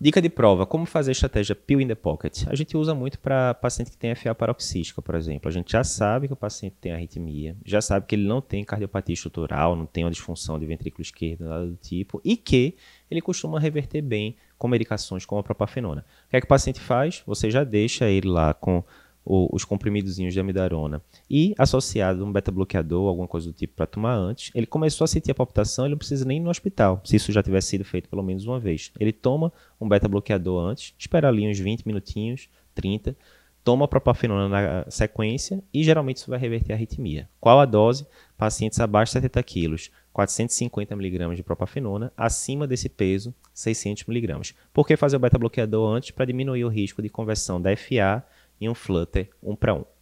Dica de prova: como fazer a estratégia pill in the pocket? A gente usa muito para paciente que tem FA paroxística, por exemplo. A gente já sabe que o paciente tem arritmia, já sabe que ele não tem cardiopatia estrutural, não tem uma disfunção de ventrículo esquerdo, nada do tipo, e que ele costuma reverter bem com medicações como a propafenona. O que é que o paciente faz? Você já deixa ele lá com o, os comprimidozinhos de amidarona e associado um beta-bloqueador, alguma coisa do tipo para tomar antes, ele começou a sentir a palpitação, ele não precisa nem ir no hospital, se isso já tivesse sido feito pelo menos uma vez. Ele toma um beta-bloqueador antes, espera ali uns 20 minutinhos, 30, toma a propafenona na sequência e geralmente isso vai reverter a arritmia. Qual a dose? Pacientes abaixo de 70 quilos, 450 mg de propafenona, acima desse peso, 600 mg. Por que fazer o beta-bloqueador antes? Para diminuir o risco de conversão da FA em um Flutter 1 para 1.